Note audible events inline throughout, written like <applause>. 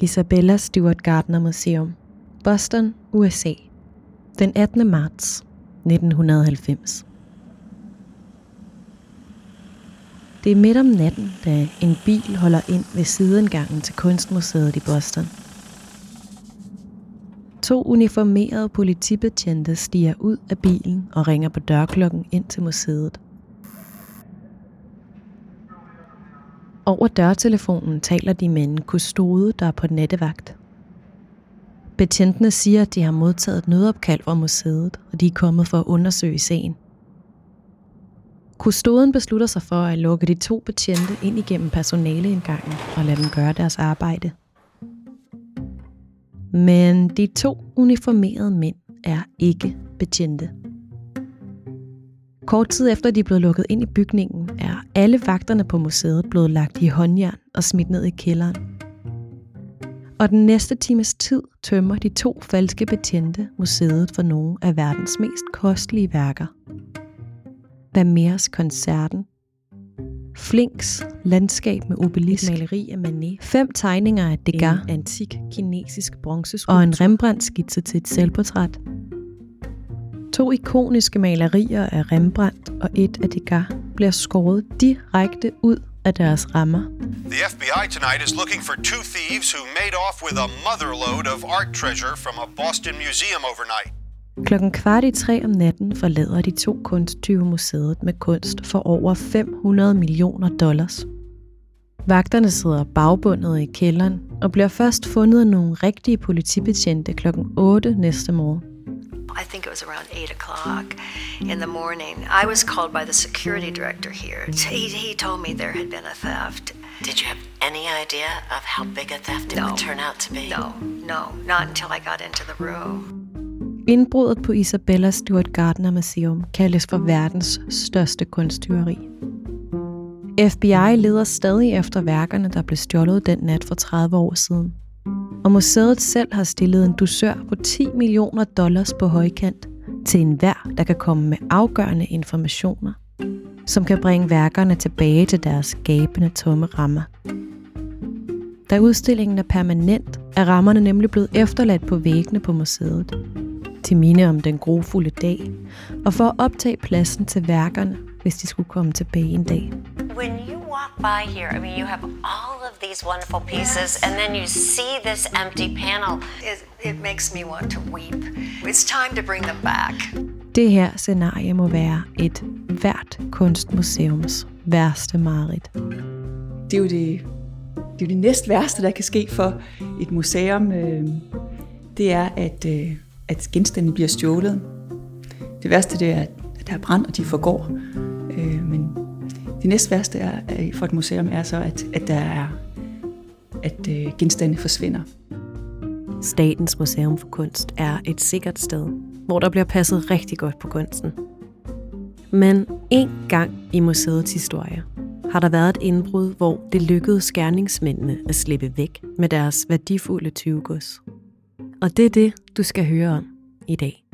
Isabella Stewart Gardner Museum, Boston, USA, den 18. marts 1990. Det er midt om natten, da en bil holder ind ved sidengangen til Kunstmuseet i Boston. To uniformerede politibetjente stiger ud af bilen og ringer på dørklokken ind til museet. Over dørtelefonen taler de med en kustode, der er på nattevagt. Betjentene siger, at de har modtaget et nødopkald fra museet, og de er kommet for at undersøge sagen. Kustoden beslutter sig for at lukke de to betjente ind igennem personaleindgangen og lade dem gøre deres arbejde. Men de to uniformerede mænd er ikke betjente. Kort tid efter de er blevet lukket ind i bygningen, er alle vagterne på museet blevet lagt i håndjern og smidt ned i kælderen. Og den næste times tid tømmer de to falske betjente museet for nogle af verdens mest kostelige værker. Vermeers koncerten, Flinks landskab med obelisk, maleri af Manet, fem tegninger af Degas, en antik kinesisk bronzeskulptur og en Rembrandt-skitse til et selvportræt. To ikoniske malerier af Rembrandt og et af Degas bliver skåret direkte ud af deres rammer. The FBI tonight is looking for two thieves who made off with a motherload of art treasure from a Boston museum overnight. Klokken kvart i tre om natten forlader de to kunsttyve museet med kunst for over 500 millioner dollars. Vagterne sidder bagbundet i kælderen og bliver først fundet af nogle rigtige politibetjente klokken 8 næste morgen. I think it was around 8 o'clock in the morning. I was called by the security director here. He, he told me there had been a theft. Did you have any idea of how big a theft it No. would turn out to be? No, no, not until I got into the room. Indbruddet på Isabella Stewart Gardner Museum kaldes for verdens største kunsttyveri. FBI leder stadig efter værkerne, der blev stjålet den nat for 30 år siden. Og museet selv har stillet en dusør på 10 millioner dollars på højkant til enhver, der kan komme med afgørende informationer, som kan bringe værkerne tilbage til deres gabende tomme rammer. Da udstillingen er permanent, er rammerne nemlig blevet efterladt på væggene på museet, til minde om den grofulde dag, og for at optage pladsen til værkerne, hvis de skulle komme tilbage en dag. When you walk by here, I mean, you have all of these wonderful pieces, and then you see this empty panel. It, it makes me want to weep. It's time to bring them back. Det her scenarie må være et hvert kunstmuseums værste mareridt. det er jo det, det, er jo det næst værste, der kan ske for et museum. øh, Det er, at, øh, at genstandene bliver stjålet. Det værste det er, at der er brand, og de forgår. Øh, Men det næst værste er, for et museum er så, at, at der er at øh, genstande forsvinder. Statens Museum for Kunst er et sikkert sted, hvor der bliver passet rigtig godt på kunsten. Men en gang i museets historie har der været et indbrud, hvor det lykkedes gerningsmændene at slippe væk med deres værdifulde tyvegods. Og det er det, du skal høre om i dag.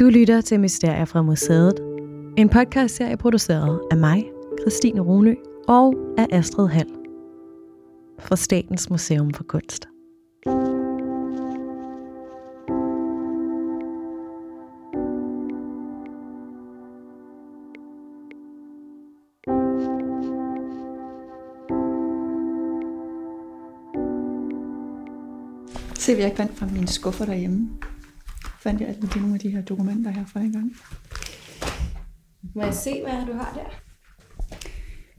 Du lytter til Mysterier fra Museet, en podcastserie produceret af mig, Christine Runø, og af Astrid Hall fra Statens Museum for Kunst. Se, hvad jeg fandt fra mine skuffer derhjemme. Fandt jeg alle de, nogle af de her dokumenter her fra engang. Må jeg se, hvad du har der?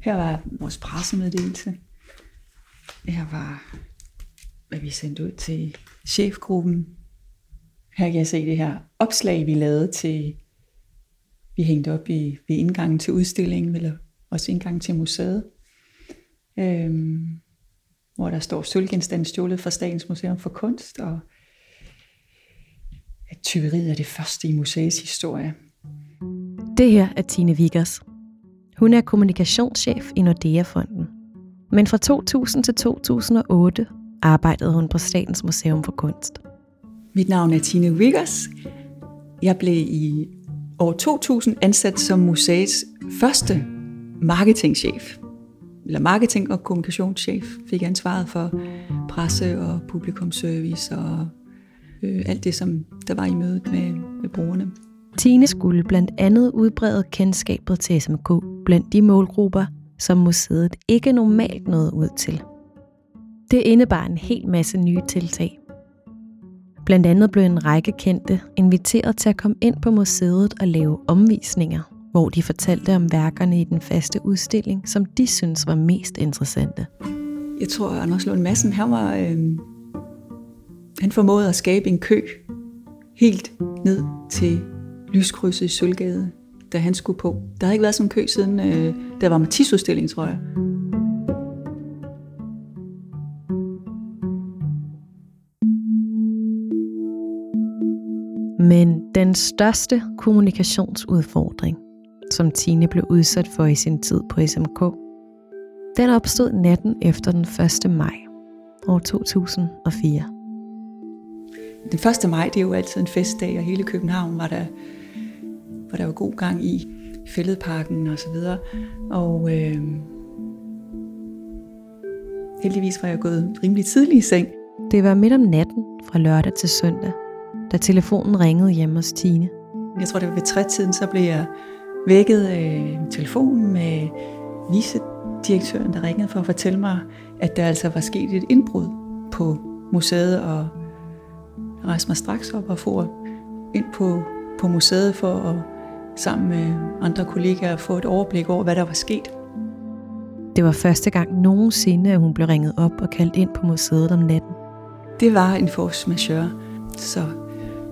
Her var vores pressemeddelelse. Her var, hvad vi sendte ud til chefgruppen. Her kan jeg se det her opslag, vi lavede til, vi hængte op i, ved indgangen til udstillingen, eller også indgangen til museet. Øhm, hvor der står sølvgenstand stjålet fra Statens Museum for Kunst, og at tyveriet er det første i museets historie. Det her er Tine Viggers. Hun er kommunikationschef i Nordea-fonden. Men fra 2000 til 2008 arbejdede hun på Statens Museum for Kunst. Mit navn er Tine Wiggers. Jeg blev i år 2000 ansat som museets første marketingchef. Eller marketing- og kommunikationschef fik ansvaret for presse og publikumservice og øh, alt det, som der var i mødet med, med brugerne. Tine skulle blandt andet udbrede kendskabet til SMK blandt de målgrupper, som museet ikke normalt nåede ud til. Det indebar en hel masse nye tiltag. Blandt andet blev en række kendte inviteret til at komme ind på museet og lave omvisninger, hvor de fortalte om værkerne i den faste udstilling, som de synes var mest interessante. Jeg tror, at Anders Lund Madsen, han var... Øh, han formåede at skabe en kø helt ned til lyskrydset i Sølvgade, da han skulle på. Der har ikke været sådan en kø siden, øh, der var Matisse-udstilling, tror jeg. Men den største kommunikationsudfordring, som Tine blev udsat for i sin tid på SMK, den opstod natten efter den 1. maj år 2004. Den 1. maj, det er jo altid en festdag, og hele København var der, var der jo god gang i fældeparken og så videre. Og øh, heldigvis var jeg gået rimelig tidligt i seng. Det var midt om natten fra lørdag til søndag, da telefonen ringede hjemme hos Tine. Jeg tror, det var ved trætiden, så blev jeg vækket af telefonen med vicedirektøren, der ringede for at fortælle mig, at der altså var sket et indbrud på museet, og rejste mig straks op og for ind på, på museet for at sammen med andre kollegaer få et overblik over, hvad der var sket. Det var første gang nogensinde, at hun blev ringet op og kaldt ind på museet om natten. Det var en force majeure, så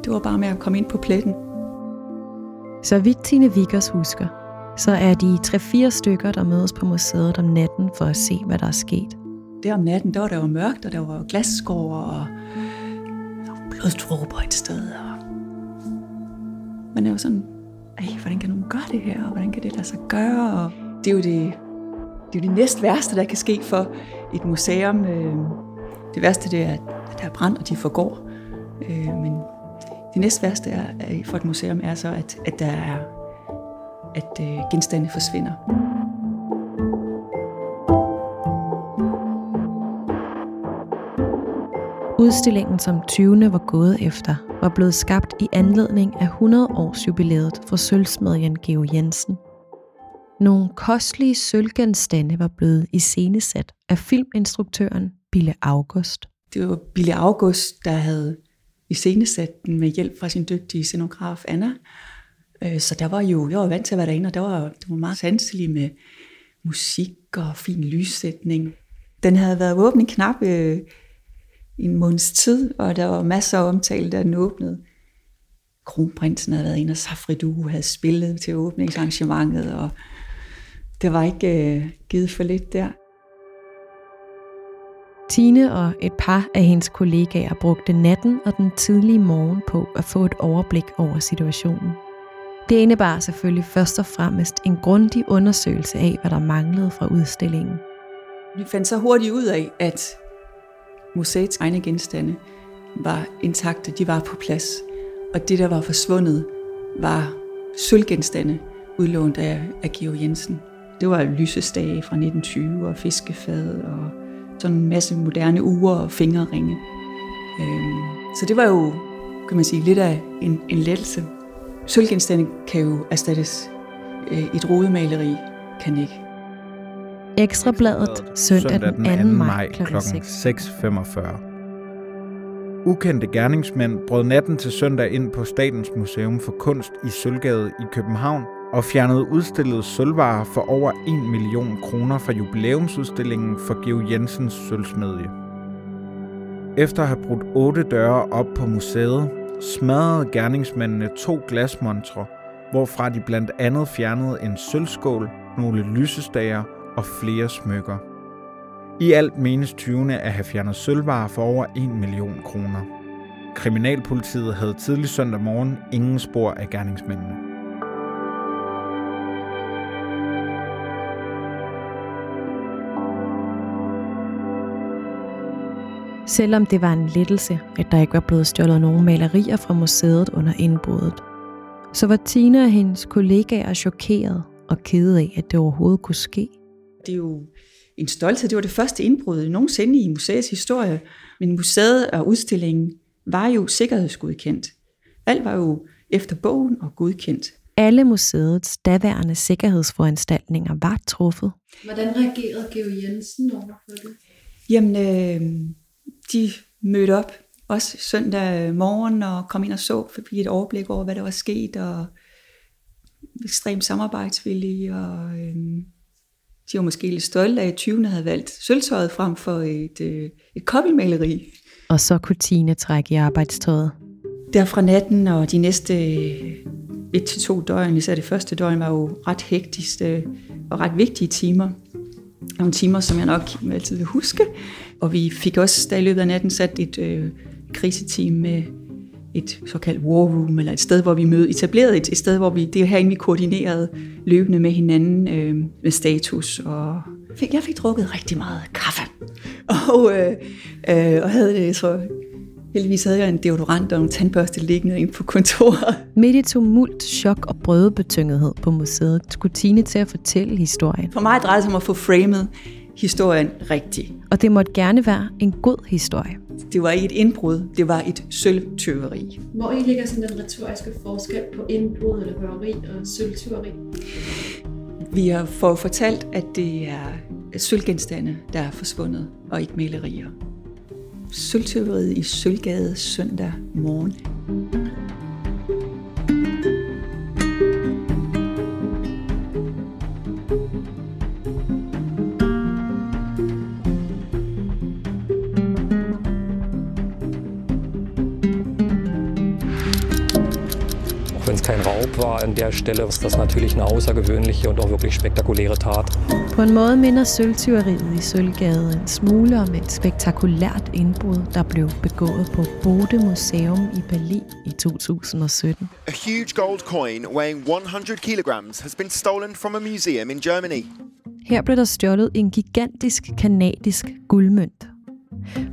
det var bare med at komme ind på pletten. Så vidt Tine Vickers husker, så er de 3-4 stykker, der mødes på museet om natten for at se, hvad der er sket. Der om natten, der var der jo mørkt, og der var glasskår og blodstråber et sted. Og man er jo sådan, Ej, hvordan kan nogen gøre det her, og hvordan kan det lade sig gøre? Og det er jo det, det, er jo det næst værste, der kan ske for et museum. Øh, det værste det er, at der er brand, og de forgår. Øh, men det næst værste er, for et museum er så, at, at der er at øh, genstande forsvinder. Udstillingen, som 20. var gået efter, var blevet skabt i anledning af 100 års jubilæet for sølvsmedjen Geo Jensen. Nogle kostelige sølvgenstande var blevet iscenesat af filminstruktøren Bille August. Det var Bille August, der havde iscenesat den med hjælp fra sin dygtige scenograf Anna. Øh, så der var jo, jeg var vant til at være derinde, og der var, det var meget sanselig med musik og fin lyssætning. Den havde været åbent knap øh, en måneds tid, og der var masser af omtale, da den åbnede. Kronprinsen havde været en, og Safri Du havde spillet til åbningsarrangementet, og det var ikke øh, givet for lidt der. Tine og et par af hendes kollegaer brugte natten og den tidlige morgen på at få et overblik over situationen. Det indebar selvfølgelig først og fremmest en grundig undersøgelse af, hvad der manglede fra udstillingen. Vi fandt så hurtigt ud af, at museets egne genstande var intakte, de var på plads. Og det, der var forsvundet, var sølvgenstande, udlånt af, af Georg Jensen. Det var lysestage fra 1920 og fiskefad og sådan en masse moderne ure og fingerringe. Øhm, så det var jo, kan man sige, lidt af en, en lettelse. Sølvgenstande kan jo erstattes. Øh, et rodemaleri kan ikke. Ekstrabladet søndag den 2. maj kl. 6.45. Ukendte gerningsmænd brød natten til søndag ind på Statens Museum for Kunst i Sølvgade i København og fjernede udstillede sølvvarer for over 1 million kroner fra jubilæumsudstillingen for Geo Jensens sølvsmedje. Efter at have brudt otte døre op på museet, smadrede gerningsmændene to glasmontre, hvorfra de blandt andet fjernede en sølvskål, nogle lysestager og flere smykker. I alt menes 20. at have fjernet sølvvarer for over 1 million kroner. Kriminalpolitiet havde tidlig søndag morgen ingen spor af gerningsmændene. Selvom det var en lettelse, at der ikke var blevet stjålet nogen malerier fra museet under indbruddet, Så var Tina og hendes kollegaer chokeret og kede af, at det overhovedet kunne ske. Det er jo en stolthed. Det var det første indbrud nogensinde i museets historie. Men museet og udstillingen var jo sikkerhedsgodkendt. Alt var jo efter bogen og godkendt. Alle museets daværende sikkerhedsforanstaltninger var truffet. Hvordan reagerede Geo Jensen over for det? Jamen, øh, de mødte op også søndag morgen og kom ind og så, for et overblik over, hvad der var sket, og ekstremt samarbejdsvillige, og øh, de var måske lidt stolte af, at 20'erne havde valgt sølvtøjet frem for et, øh, et kobbelmaleri. Og så kunne Tine trække i arbejdstøjet. Der fra natten og de næste et til to døgn, især det første døgn, var jo ret hektiske og ret vigtige timer. Nogle timer, som jeg nok altid vil huske. Og vi fik også der i løbet af natten sat et øh, kriseteam med et såkaldt war room, eller et sted, hvor vi mødte, etableret et, et sted, hvor vi, det er herinde, vi koordinerede løbende med hinanden øh, med status. Og fik, jeg fik drukket rigtig meget kaffe. <laughs> Og, øh, øh, og havde det, så heldigvis havde jeg en deodorant og en tandbørste liggende inde på kontoret. <laughs> Midt i tumult, chok og brødebetyngethed på museet, skulle Tine til at fortælle historien. For mig drejede det sig om at få framet historien rigtigt. Og det måtte gerne være en god historie. Det var ikke et indbrud, det var et sølvtyveri. Hvor I ligger sådan den retoriske forskel på indbrud eller røveri og sølvtyveri? Vi har fået fortalt, at det er sølvgenstande, der er forsvundet, og ikke malerier. Sølvtyveriet i Sølvgade søndag morgen. An der Stelle, ist das natürlich eine außergewöhnliche und auch wirklich spektakuläre Tat. På en måde minder sølvtyveriet i Sølvgade en smule om et spektakulært indbrud, der blev begået på Bode Museum i Berlin i 2017. A huge gold coin weighing 100 kilograms has been stolen from a museum in Germany. Her blev der stjålet en gigantisk kanadisk guldmønt.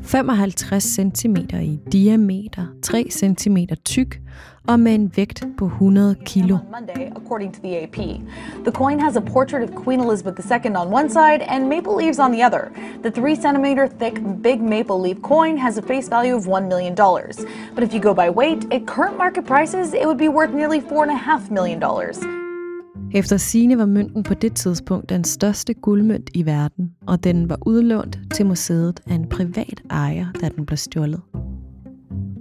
55 cm i diameter, 3 cm tyk og med en vægt på 100 kilo. Monday, according to the AP. The coin has a portrait of Queen Elizabeth II on one side and maple leaves on the other. The three centimeter thick big maple leaf coin has a face value of $1 million. But if you go by weight, at current market prices, it would be worth nearly $4.5 million. Efter sine var mønten på det tidspunkt den største guldmønt i verden, og den var udlånt til museet af en privat ejer, da den blev stjålet.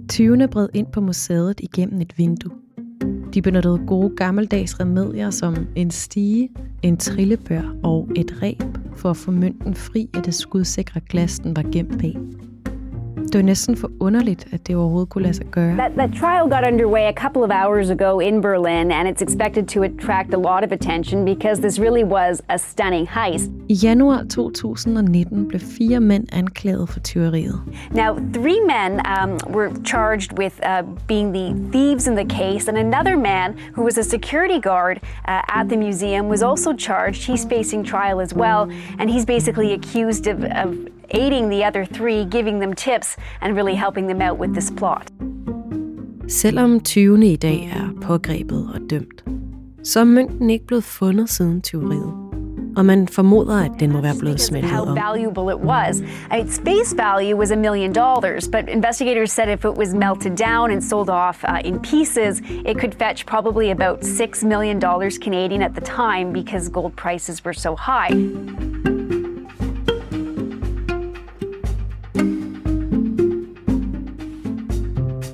Tyvene bred ind på museet igennem et vindue. De benyttede gode gammeldags remedier som en stige, en trillebør og et reb for at få mønten fri af det skudsikre glas, den var gemt bag. Det var næsten for underligt, at det overhovedet kunne lade sig gøre. That, that trial got underway a couple of hours ago in Berlin, and it's expected to attract a lot of attention because this really was a stunning heist. I januar 2019 blev fire mænd anklaget for tyveriet. Now, three men um, were charged with uh, being the thieves in the case, and another man who was a security guard uh, at the museum was also charged. He's facing trial as well, and he's basically accused of, of aiding the other three, giving them tips, and really helping them out with this plot. Selvom 20. i dag er pågrebet og dømt, så er mønten ikke blevet fundet siden tyveriet. Og man formoder, at den må være blevet smeltet How valuable it was. Its face value was a million dollars, but investigators said if it was melted down and sold off uh, in pieces, it could fetch probably about six million dollars Canadian at the time because gold prices were so high.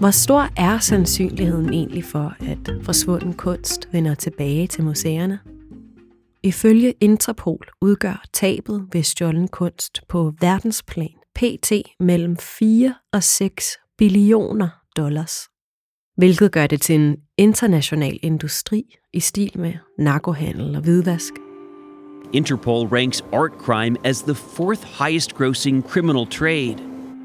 Hvor stor er sandsynligheden egentlig for, at forsvunden kunst vender tilbage til museerne? Ifølge Interpol udgør tabet ved stjålen kunst på verdensplan pt. mellem 4 og 6 billioner dollars. Hvilket gør det til en international industri i stil med narkohandel og hvidvask. Interpol ranks art crime as the fourth highest grossing criminal trade.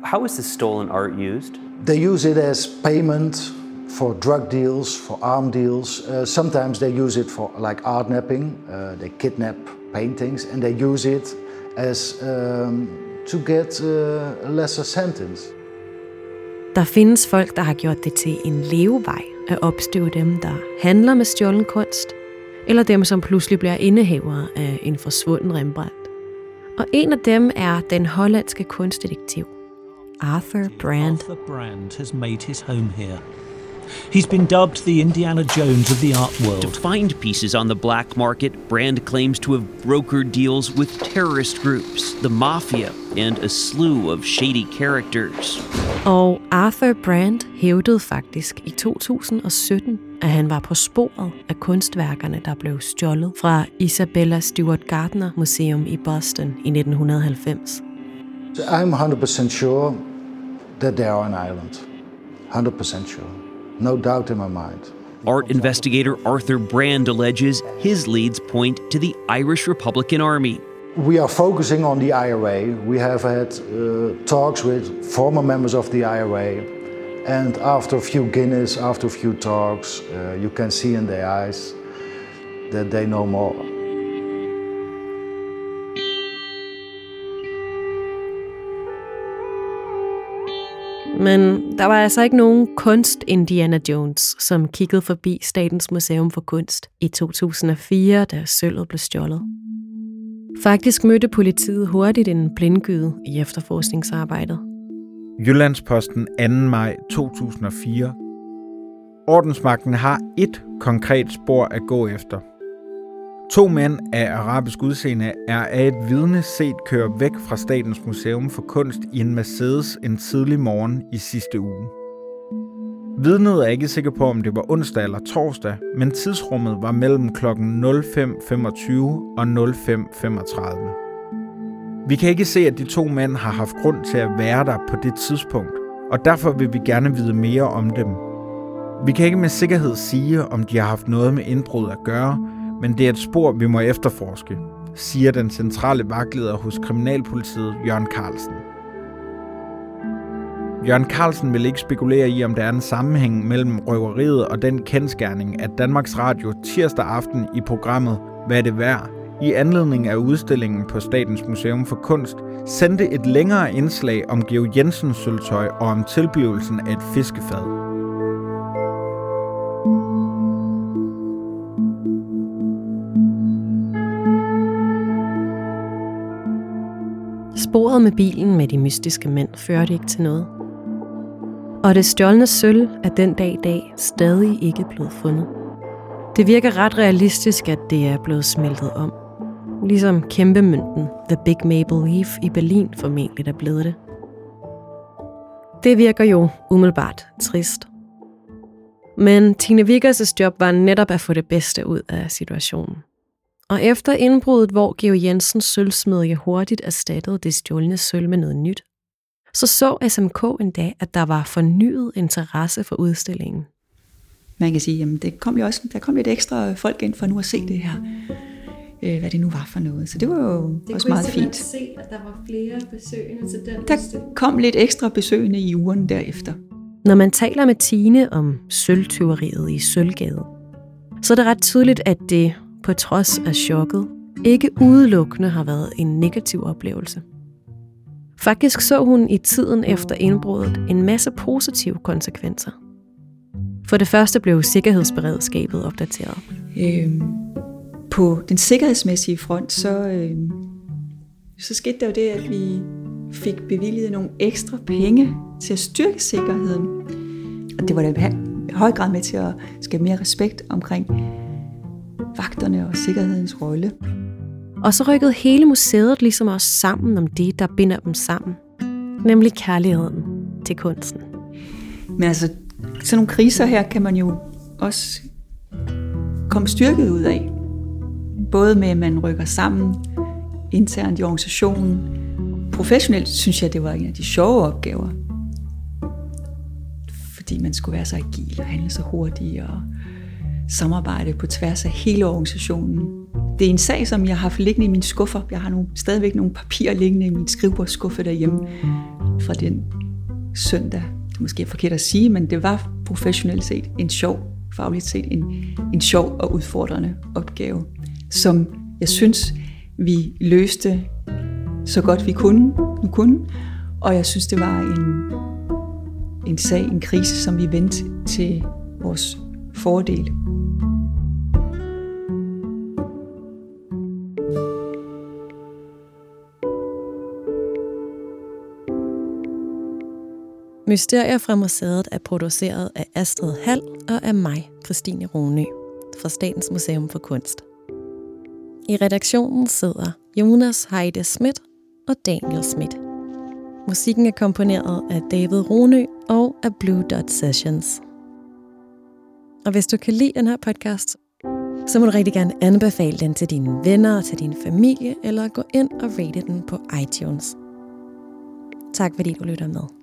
How is this stolen art used? They use it as payment for drug deals, for arm deals. Uh, sometimes they use it for like art napping. Uh, they kidnap paintings and they use it as um, to get uh, a lesser sentence. Der findes folk, der har gjort det til en levevej at opstøve dem, der handler med stjålen kunst, eller dem, som pludselig bliver indehavere af en forsvunden Rembrandt. Og en af dem er den hollandske kunstdetektiv Arthur Brand. Arthur Brand has made his home here. He's been dubbed the Indiana Jones of the art world. To find pieces on the black market, Brand claims to have brokered deals with terrorist groups, the mafia, and a slew of shady characters. Og Arthur Brand hævdede faktisk i 2017, at han var på sporet af kunstværkerne, der blev stjålet fra Isabella Stewart Gardner Museum i Boston i 1990. I'm 100% sure that they are an island. 100% sure. No doubt in my mind. Art investigator Arthur Brand alleges his leads point to the Irish Republican Army. We are focusing on the IRA. We have had uh, talks with former members of the IRA, and after a few Guinness, after a few talks, uh, you can see in their eyes that they know more. Men der var altså ikke nogen kunst Indiana Jones, som kiggede forbi Statens Museum for Kunst i 2004, da sølvet blev stjålet. Faktisk mødte politiet hurtigt en blindgyde i efterforskningsarbejdet. Jyllandsposten 2. maj 2004. Ordensmagten har et konkret spor at gå efter. To mænd af arabisk udseende er af et vidne set køre væk fra Statens Museum for Kunst i en Mercedes en tidlig morgen i sidste uge. Vidnet er ikke sikker på, om det var onsdag eller torsdag, men tidsrummet var mellem kl. 05.25 og 05.35. Vi kan ikke se, at de to mænd har haft grund til at være der på det tidspunkt, og derfor vil vi gerne vide mere om dem. Vi kan ikke med sikkerhed sige, om de har haft noget med indbrud at gøre, men det er et spor, vi må efterforske, siger den centrale vagtleder hos Kriminalpolitiet, Jørgen Carlsen. Jørgen Carlsen vil ikke spekulere i, om der er en sammenhæng mellem røveriet og den kendskærning, at Danmarks Radio tirsdag aften i programmet Hvad er det værd? i anledning af udstillingen på Statens Museum for Kunst, sendte et længere indslag om Georg Jensens sølvtøj og om tilblivelsen af et fiskefad. Sporet med bilen med de mystiske mænd førte ikke til noget. Og det stjålne sølv er den dag i dag stadig ikke blevet fundet. Det virker ret realistisk, at det er blevet smeltet om. Ligesom kæmpemynten The Big Maple Leaf i Berlin formentlig er blevet det. Det virker jo umiddelbart trist. Men Tine Vickers' job var netop at få det bedste ud af situationen. Og efter indbruddet, hvor Georg Jensens sølvsmedje hurtigt erstattede det stjålne sølv med noget nyt, så så SMK en dag, at der var fornyet interesse for udstillingen. Man kan sige, at det kom jo også, der kom lidt ekstra folk ind for nu at se det her, øh, hvad det nu var for noget. Så det var jo det også meget fint. se, at der var flere besøgende til den Der kom lidt ekstra besøgende i ugen derefter. Når man taler med Tine om sølvtyveriet i Sølvgade, så er det ret tydeligt, at det på trods af chokket, ikke udelukkende har været en negativ oplevelse. Faktisk så hun i tiden efter indbruddet en masse positive konsekvenser. For det første blev sikkerhedsberedskabet opdateret. Øhm, på den sikkerhedsmæssige front, så, øhm, så skete der jo det, at vi fik bevilget nogle ekstra penge til at styrke sikkerheden. Og det var da i høj grad med til at skabe mere respekt omkring vagterne og sikkerhedens rolle. Og så rykkede hele museet ligesom også sammen om det, der binder dem sammen. Nemlig kærligheden til kunsten. Men altså, sådan nogle kriser her kan man jo også komme styrket ud af. Både med, at man rykker sammen internt i organisationen. Professionelt synes jeg, det var en af de sjove opgaver. Fordi man skulle være så agil og handle så hurtigt og samarbejde på tværs af hele organisationen. Det er en sag, som jeg har haft liggende i min skuffer. Jeg har nogle, stadigvæk nogle papirer liggende i min skrivebordsskuffe derhjemme fra den søndag. Det er måske forkert at sige, men det var professionelt set en sjov, fagligt set en, en sjov og udfordrende opgave, som jeg synes, vi løste så godt vi kunne, nu kunne. Og jeg synes, det var en, en sag, en krise, som vi vendte til vores fordel. Mysterier fra museet er produceret af Astrid Hall og af mig, Christine Rune, fra Statens Museum for Kunst. I redaktionen sidder Jonas Heide Schmidt og Daniel Schmidt. Musikken er komponeret af David Rune og af Blue Dot Sessions. Og hvis du kan lide den her podcast, så må du rigtig gerne anbefale den til dine venner og til din familie, eller gå ind og rate den på iTunes. Tak fordi du lytter med.